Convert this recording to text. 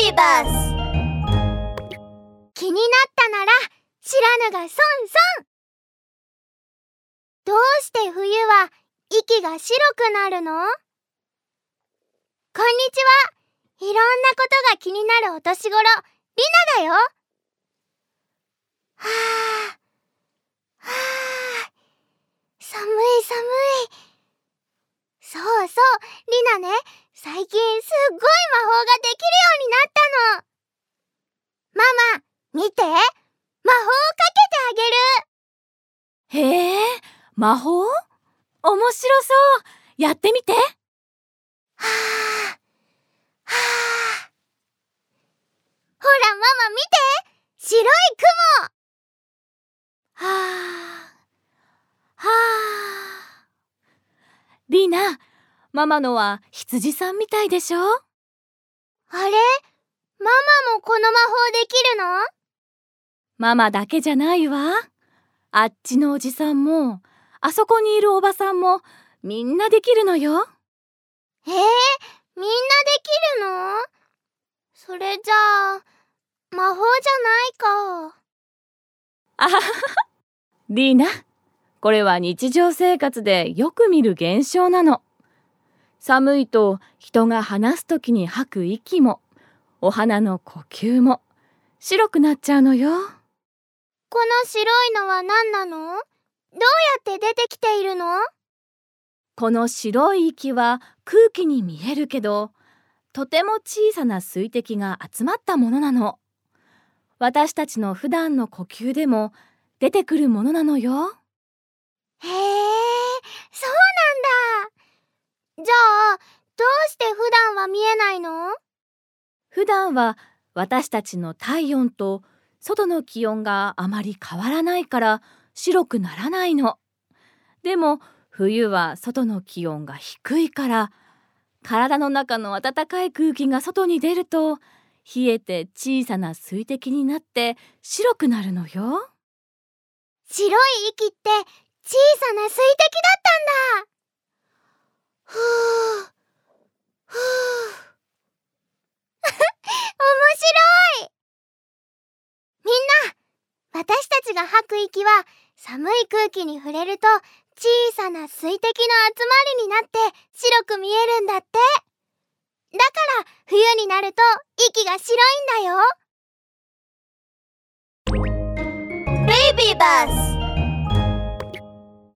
ビーバス気になったなら知らぬが損損どうして冬は息が白くなるの？こんにちは。いろんなことが気になるお年頃りなだよ。はあ。はあ。寒い寒い。そうそうりなね。最近すっごい魔法ができるようになったの。ママ見て。魔法をかけてあげる。へえ魔法？面白そう。やってみて。はあはあ。ほらママ見て。白い雲。はあはあ。リーナママのは羊さんみたいでしょ？あれ？ママもこの魔法できるの？ママだけじゃないわ。あっちのおじさんもあそこにいるおばさんもみんなできるのよ。えー、みんなできるの？それじゃあ魔法じゃないか。あははリーナこれは日常生活でよく見る現象なの寒いと人が話す時に吐く息もお花の呼吸も白くなっちゃうのよ。この白いのは何なの？どうやって出てきているの？この白い息は空気に見えるけどとても小さな水滴が集まったものなの。私たちの普段の呼吸でも出てくるものなのよ。へえそうなんだじゃあどうして普段は見えないの？普段は私たちの体温と外の気温があまり変わらないから白くならないの。でも冬は外の気温が低いから体の中の暖かい空気が外に出ると冷えて小さな水滴になって白くなるのよ。白い息って小さな水滴だったんだふうふう面白いみんな私たちが吐く息は寒い空気に触れると小さな水滴の集まりになって白く見えるんだって。だから冬になると息が白いんだよ。ベイビーバス